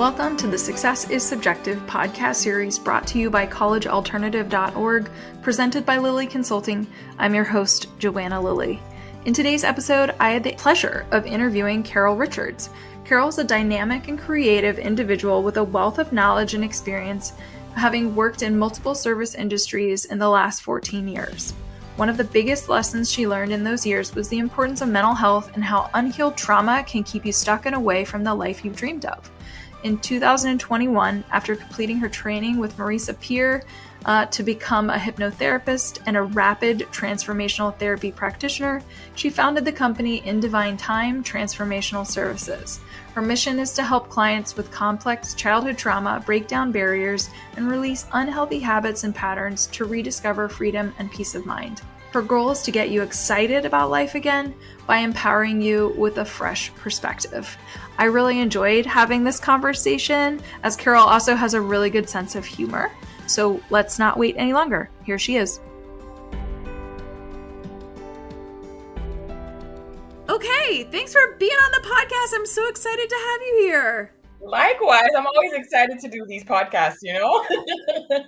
Welcome to the Success is Subjective podcast series brought to you by collegealternative.org, presented by Lilley Consulting. I'm your host, Joanna Lilley. In today's episode, I had the pleasure of interviewing Caurel Richards. Caurel is a dynamic and creative individual with a wealth of knowledge and experience, having worked in multiple service industries in the last 14 years. One of the biggest lessons she learned in those years was the importance of mental health and how unhealed trauma can keep you stuck and away from the life you've dreamed of in 2021 after completing her training with Marisa Peer uh, to become a hypnotherapist and a rapid transformational therapy practitioner. She founded the company In Divine Thyme Transformational Services. Her mission is to help clients with complex childhood trauma break down barriers and release unhealthy habits and patterns to rediscover freedom and peace of mind. Her goal is to get you excited about life again by empowering you with a fresh perspective. I really enjoyed having this conversation, as Caurel also has a really good sense of humor. So let's not wait any longer. Here she is. Okay, thanks for being on the podcast. I'm so excited to have you here. Likewise, I'm always excited to do these podcasts, you know?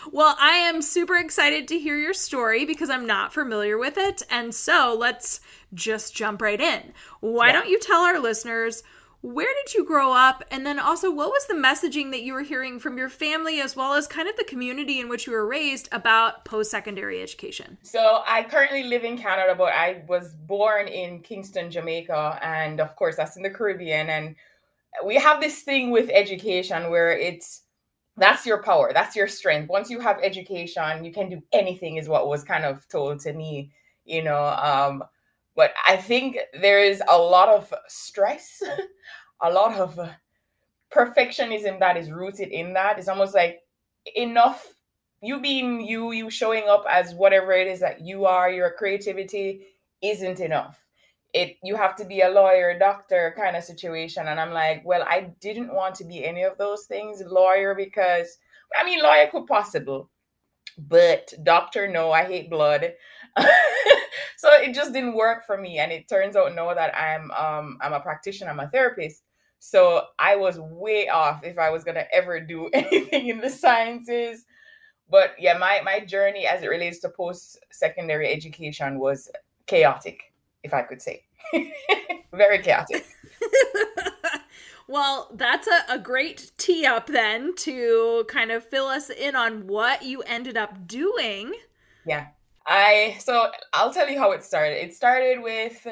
well, I am super excited to hear your story because I'm not familiar with it. And so let's just jump right in. Why yeah. don't you tell our listeners where did you grow up? And then also, what was the messaging that you were hearing from your family as well as kind of the community in which you were raised about post secondary education? So, I currently live in Canada, but I was born in Kingston, Jamaica. And of course, that's in the Caribbean. And we have this thing with education where it's that's your power, that's your strength. Once you have education, you can do anything, is what was kind of told to me, you know. Um, but I think there is a lot of stress, a lot of perfectionism that is rooted in that. It's almost like enough you being you, you showing up as whatever it is that you are, your creativity isn't enough it you have to be a lawyer doctor kind of situation. And i'm like well i didn't want to be any of those things lawyer because i mean lawyer could possible but doctor no i hate blood. So it just didn't work for me. And it turns out now that i'm um i'm a practitioner i'm a therapist. So i was way off if i was to ever do anything in the sciences. But yeah my my journey as it relates to post secondary education was chaotic if I could say. Very chaotic. well, that's a, a great tee up then to kind of fill us in on what you ended up doing. Yeah. I so I'll tell you how it started. It started with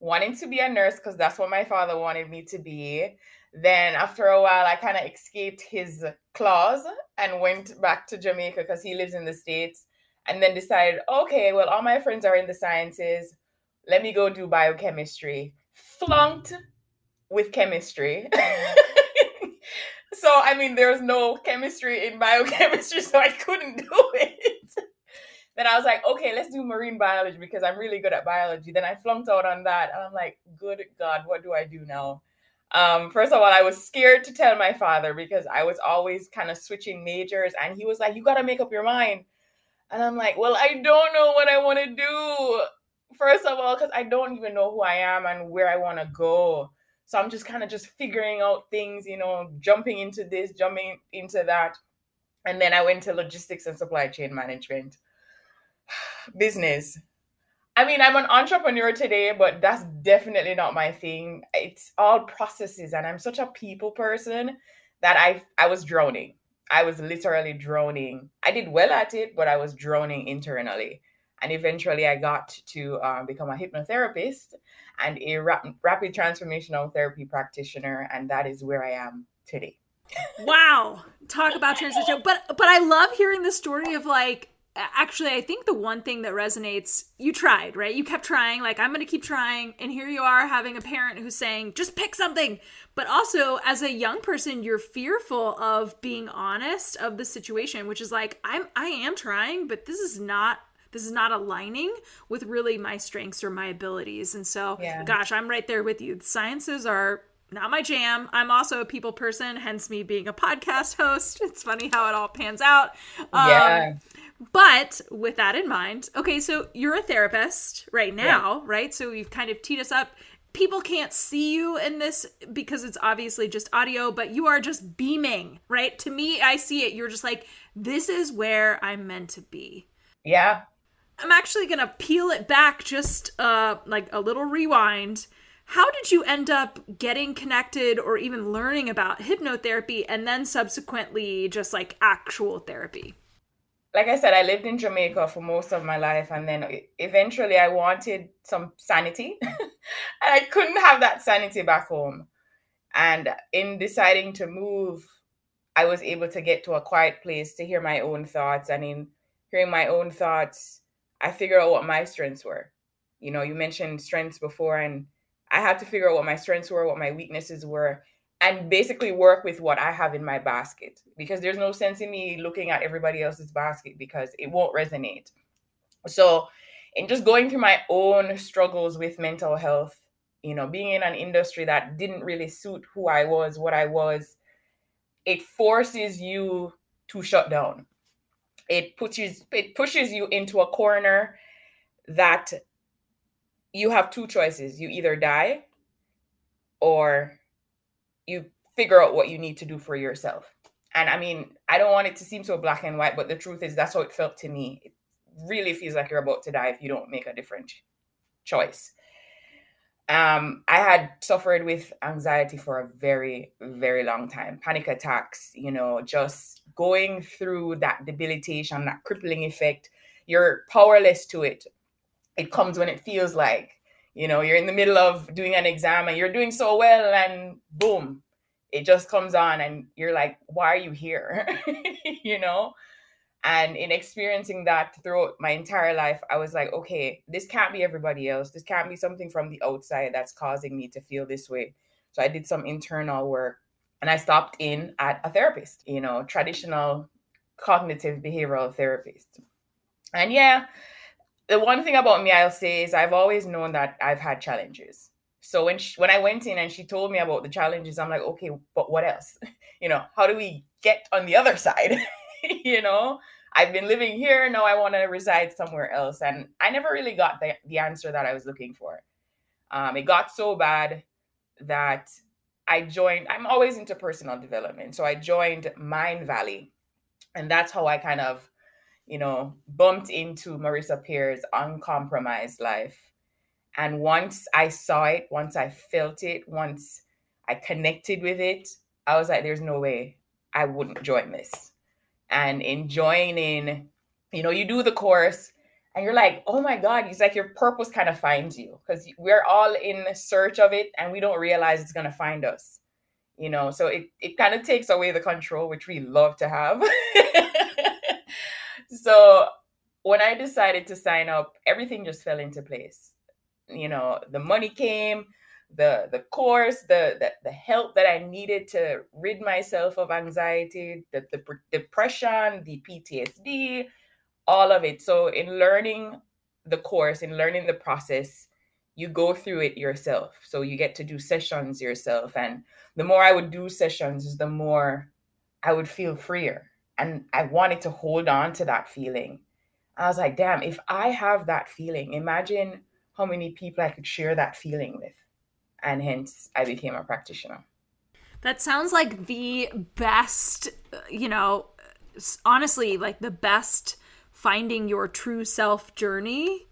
wanting to be a nurse because that's what my father wanted me to be. Then after a while, I kind of escaped his claws and went back to Jamaica because he lives in the States. And then decided, okay, well, all my friends are in the sciences let me go do biochemistry. Flunked with chemistry. so, I mean, there's no chemistry in biochemistry, so I couldn't do it. then I was like, okay, let's do marine biology because I'm really good at biology. Then I flunked out on that. And I'm like, good God, what do I do now? Um, first of all, I was scared to tell my father because I was always kind of switching majors. And he was like, you got to make up your mind. And I'm like, well, I don't know what I want to do first of all, because I don't even know who I am and where I want to go. So I'm just kind of just figuring out things, you know, jumping into this, jumping into that. And then I went to logistics and supply chain management. Business. I mean, I'm an entrepreneur today, but that's definitely not my thing. It's all processes, and I'm such a people person that I I was drowning. I was literally drowning. I did well at it, but I was drowning internally. And eventually, I got to um, become a hypnotherapist and a rap- rapid transformational therapy practitioner. And that is where I am today. wow. Talk about transition. But, but I love hearing the story of like, actually i think the one thing that resonates you tried right you kept trying like i'm gonna keep trying and here you are having a parent who's saying just pick something but also as a young person you're fearful of being honest of the situation which is like i'm i am trying but this is not this is not aligning with really my strengths or my abilities. And so, yeah. gosh, I'm right there with you. The sciences are not my jam. I'm also a people person, hence me being a podcast host. It's funny how it all pans out. Um, yeah. But with that in mind, okay, so you're a therapist right now, yeah. right? So you've kind of teed us up. people can't see you in this because it's obviously just audio, but you are just beaming, right? To me, I see it. You're just like, this is where I'm meant to be. Yeah. I'm actually going to peel it back just uh like a little rewind. How did you end up getting connected or even learning about hypnotherapy and then subsequently just like actual therapy? like I said, I lived in Jamaica for most of my life, and then eventually I wanted some sanity, and I couldn't have that sanity back home. And in deciding to move, I was able to get to a quiet place to hear my own thoughts, and in hearing my own thoughts, I figured out what my strengths were. You know, you mentioned strengths before, and I had to figure out what my strengths were, what my weaknesses were, and basically work with what I have in my basket because there's no sense in me looking at everybody else's basket because it won't resonate. So, in just going through my own struggles with mental health, you know, being in an industry that didn't really suit who I was, what I was, it forces you to shut down. It puts you it pushes you into a corner that you have two choices. You either die or you figure out what you need to do for yourself. And I mean, I don't want it to seem so black and white, but the truth is that's how it felt to me. It really feels like you're about to die if you don't make a different choice. Um, I had suffered with anxiety for a very, very long time. Panic attacks, you know, just going through that debilitation, that crippling effect. You're powerless to it. It comes when it feels like you know you're in the middle of doing an exam and you're doing so well and boom it just comes on and you're like why are you here you know and in experiencing that throughout my entire life i was like okay this can't be everybody else this can't be something from the outside that's causing me to feel this way so i did some internal work and i stopped in at a therapist you know traditional cognitive behavioral therapist and yeah the one thing about me I'll say is I've always known that I've had challenges. So when she, when I went in and she told me about the challenges, I'm like, okay, but what else? You know, how do we get on the other side? you know, I've been living here, now I want to reside somewhere else, and I never really got the the answer that I was looking for. Um, it got so bad that I joined. I'm always into personal development, so I joined Mindvalley. and that's how I kind of you know, bumped into Marisa Peer's uncompromised life. And once I saw it, once I felt it, once I connected with it, I was like, there's no way I wouldn't join this. And in joining, you know, you do the course and you're like, oh my God, it's like your purpose kind of finds you because we're all in search of it and we don't realize it's going to find us. You know, so it, it kind of takes away the control, which we love to have. so when I decided to sign up, everything just fell into place. You know, the money came, the the course, the the, the help that I needed to rid myself of anxiety, the, the depression, the PTSD, all of it. So in learning the course, in learning the process, you go through it yourself. So you get to do sessions yourself. And the more I would do sessions, is the more I would feel freer and I wanted to hold on to that feeling. I was like, damn, if I have that feeling, imagine how many people I could share that feeling with. And hence, I became a practitioner. That sounds like the best, you know, honestly, like the best finding your true self journey.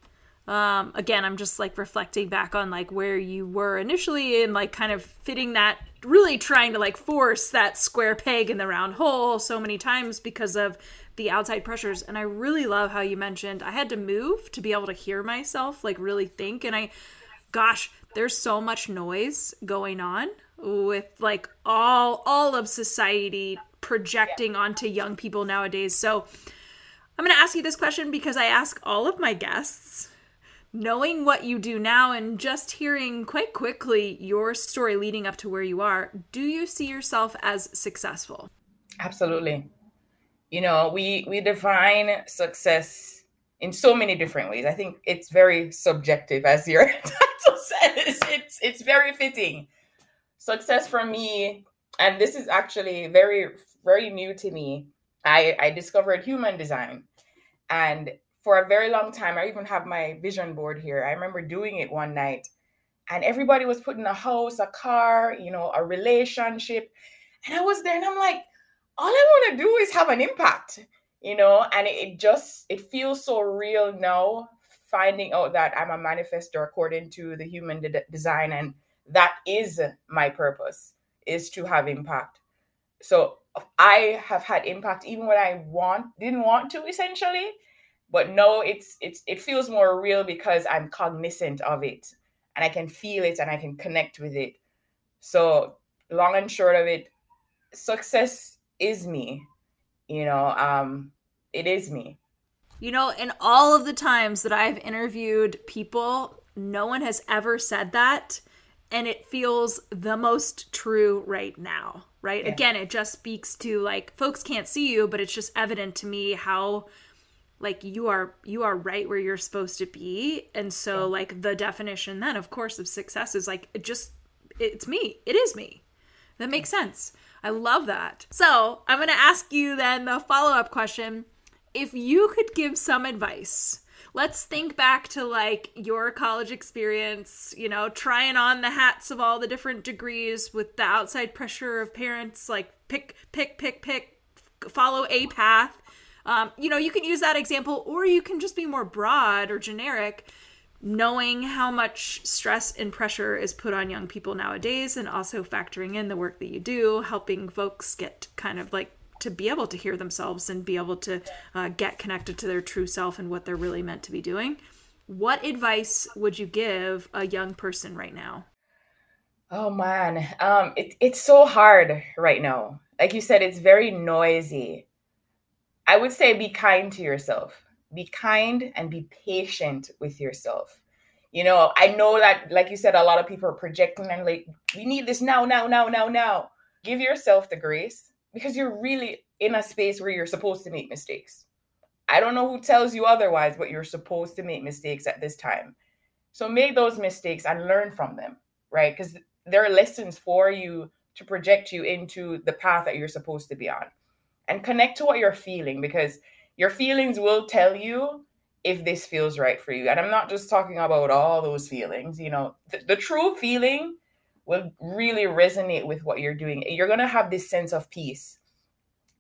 Um, again, I'm just like reflecting back on like where you were initially and like kind of fitting that really trying to like force that square peg in the round hole so many times because of the outside pressures and i really love how you mentioned i had to move to be able to hear myself like really think and i gosh there's so much noise going on with like all all of society projecting onto young people nowadays so i'm going to ask you this question because i ask all of my guests knowing what you do now and just hearing quite quickly your story leading up to where you are, do you see yourself as successful? Absolutely. You know, we we define success in so many different ways. I think it's very subjective, as your title says. It's it's very fitting. Success for me, and this is actually very very new to me. I I discovered human design, and for a very long time. I even have my vision board here. I remember doing it one night and everybody was putting a house, a car, you know, a relationship. And I was there and I'm like, all I want to do is have an impact, you know, and it just it feels so real now finding out that I'm a manifestor according to the human de- design and that is my purpose is to have impact. So I have had impact even when I want didn't want to essentially, but no, it's it's it feels more real because I'm cognizant of it and I can feel it and I can connect with it. So long and short of it, success is me. You know, um, it is me. You know, in all of the times that I've interviewed people, no one has ever said that. And it feels the most true right now, right? Yeah. Again, it just speaks to like folks can't see you, but it's just evident to me how like you are you are right where you're supposed to be and so yeah. like the definition then of course of success is like it just it's me it is me that makes sense i love that so i'm going to ask you then the follow-up question if you could give some advice let's think back to like your college experience you know trying on the hats of all the different degrees with the outside pressure of parents like pick pick pick pick follow a path. Um, you know, you can use that example, or you can just be more broad or generic, knowing how much stress and pressure is put on young people nowadays, and also factoring in the work that you do, helping folks get kind of like to be able to hear themselves and be able to uh, get connected to their true self and what they're really meant to be doing. What advice would you give a young person right now? Oh man, um, it, it's so hard right now. Like you said, it's very noisy. I would say be kind to yourself. Be kind and be patient with yourself. You know, I know that, like you said, a lot of people are projecting and like, we need this now, now, now, now, now. Give yourself the grace because you're really in a space where you're supposed to make mistakes. I don't know who tells you otherwise, but you're supposed to make mistakes at this time. So make those mistakes and learn from them, right? Because there are lessons for you to project you into the path that you're supposed to be on and connect to what you're feeling because your feelings will tell you if this feels right for you. And I'm not just talking about all those feelings, you know, th- the true feeling will really resonate with what you're doing. You're going to have this sense of peace,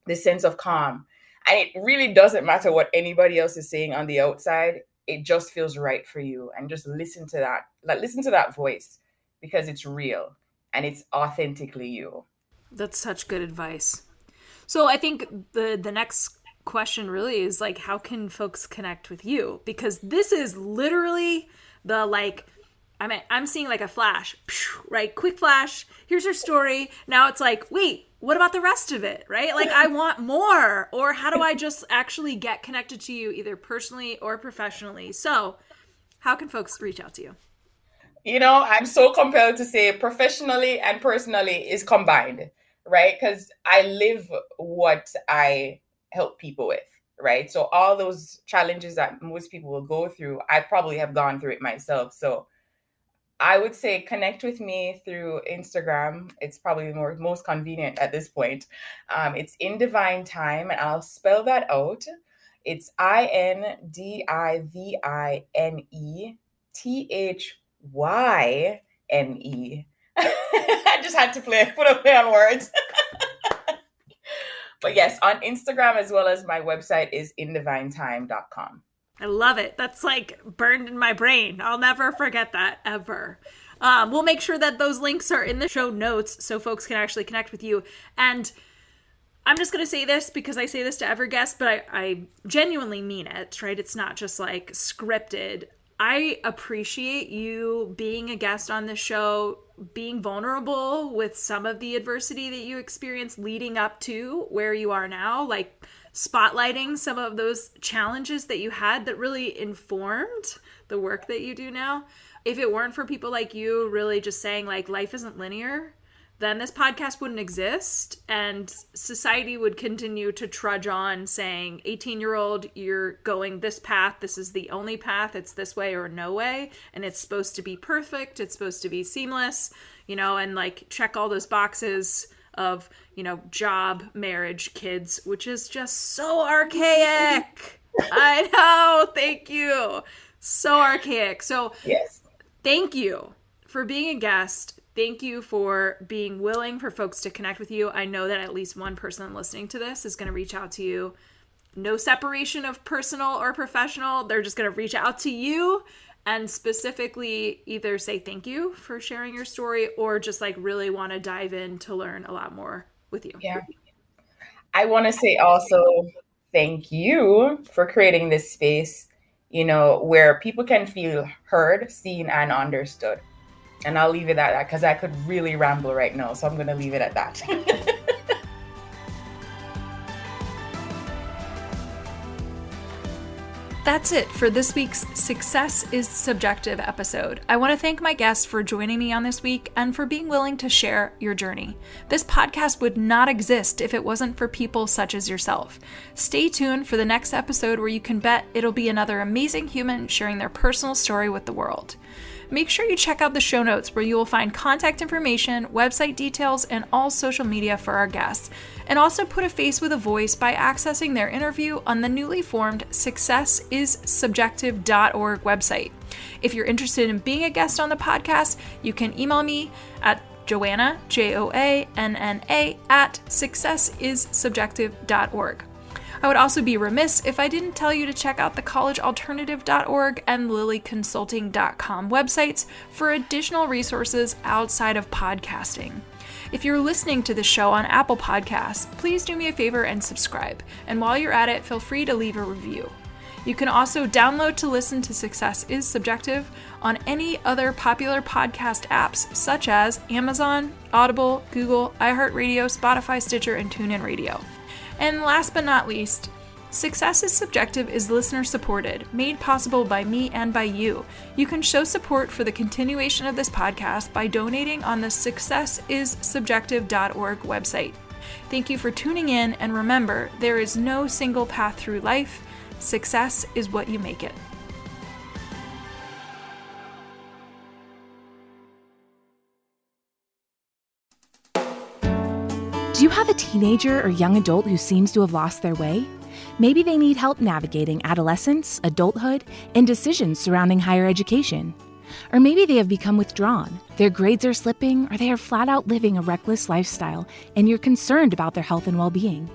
this sense of calm. And it really doesn't matter what anybody else is saying on the outside. It just feels right for you. And just listen to that. Like listen to that voice because it's real and it's authentically you. That's such good advice. So I think the the next question really is like how can folks connect with you because this is literally the like I mean, I'm seeing like a flash, right? Quick flash. Here's her story. Now it's like, wait, what about the rest of it, right? Like, I want more. Or how do I just actually get connected to you, either personally or professionally? So, how can folks reach out to you? You know, I'm so compelled to say professionally and personally is combined right? Because I live what I help people with, right? So all those challenges that most people will go through, I probably have gone through it myself. So I would say connect with me through Instagram. It's probably more most convenient at this point. Um, it's in divine time, and I'll spell that out. It's I N D I V I N E T H Y M E I just had to play put a play on words. but yes, on Instagram as well as my website is indivinethyme.com. I love it. That's like burned in my brain. I'll never forget that ever. Um, we'll make sure that those links are in the show notes so folks can actually connect with you. And I'm just going to say this because I say this to every guest, but I, I genuinely mean it, right? It's not just like scripted. I appreciate you being a guest on the show, being vulnerable with some of the adversity that you experienced leading up to where you are now, like spotlighting some of those challenges that you had that really informed the work that you do now. If it weren't for people like you really just saying like life isn't linear, then this podcast wouldn't exist and society would continue to trudge on saying 18 year old you're going this path. This is the only path. It's this way or no way. And it's supposed to be perfect. It's supposed to be seamless you know and like check all those boxes of you know job marriage kids which is just so archaic i know thank you so archaic so yes thank you for being a guest. Thank you for being willing for folks to connect with you. I know that at least one person listening to this is going to reach out to you. No separation of personal or professional. They're just going to reach out to you and specifically either say thank you for sharing your story or just like really want to dive in to learn a lot more with you. Yeah. I want to say also thank you for creating this space, you know, where people can feel heard, seen, and understood. And I'll leave it at that because I could really ramble right now. So I'm going to leave it at that. That's it for this week's Success is Subjective episode. I want to thank my guests for joining me on this week and for being willing to share your journey. This podcast would not exist if it wasn't for people such as yourself. Stay tuned for the next episode where you can bet it'll be another amazing human sharing their personal story with the world make sure you check out the show notes where you will find contact information, website details, and all social media for our guests. And also put a face with a voice by accessing their interview on the newly formed successissubjective.org website. If you're interested in being a guest on the podcast, you can email me at Joanna, J O A N N A, at successissubjective.org. I would also be remiss if I didn't tell you to check out the collegealternative.org and lilleyconsulting.com websites for additional resources outside of podcasting. If you're listening to the show on Apple Podcasts, please do me a favor and subscribe. And while you're at it, feel free to leave a review. You can also download to listen to Success is Subjective on any other popular podcast apps such as Amazon, Audible, Google, iHeartRadio, Spotify, Stitcher, and TuneIn Radio. And last but not least, Success is Subjective is listener supported, made possible by me and by you. You can show support for the continuation of this podcast by donating on the successissubjective.org website. Thank you for tuning in, and remember, there is no single path through life. Success is what you make it. Do you have a teenager or young adult who seems to have lost their way? Maybe they need help navigating adolescence, adulthood, and decisions surrounding higher education. Or maybe they have become withdrawn, their grades are slipping, or they are flat out living a reckless lifestyle, and you're concerned about their health and well being.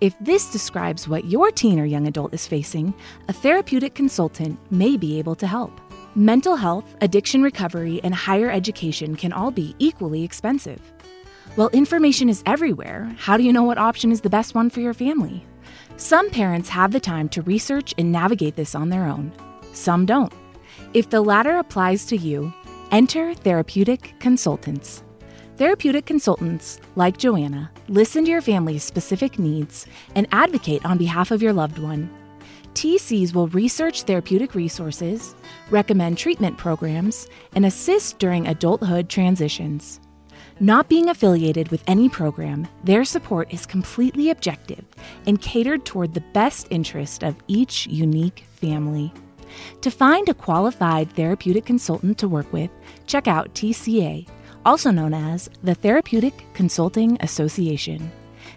If this describes what your teen or young adult is facing, a therapeutic consultant may be able to help. Mental health, addiction recovery, and higher education can all be equally expensive. While information is everywhere. How do you know what option is the best one for your family? Some parents have the time to research and navigate this on their own. Some don't. If the latter applies to you, enter Therapeutic Consultants. Therapeutic consultants, like Joanna, listen to your family's specific needs and advocate on behalf of your loved one. TCs will research therapeutic resources, recommend treatment programs, and assist during adulthood transitions. Not being affiliated with any program, their support is completely objective and catered toward the best interest of each unique family. To find a qualified therapeutic consultant to work with, check out TCA, also known as the Therapeutic Consulting Association.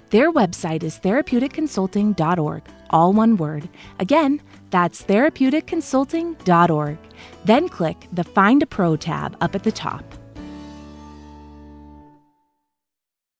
Their website is therapeuticconsulting.org, all one word. Again, that's therapeuticconsulting.org. Then click the Find a Pro tab up at the top.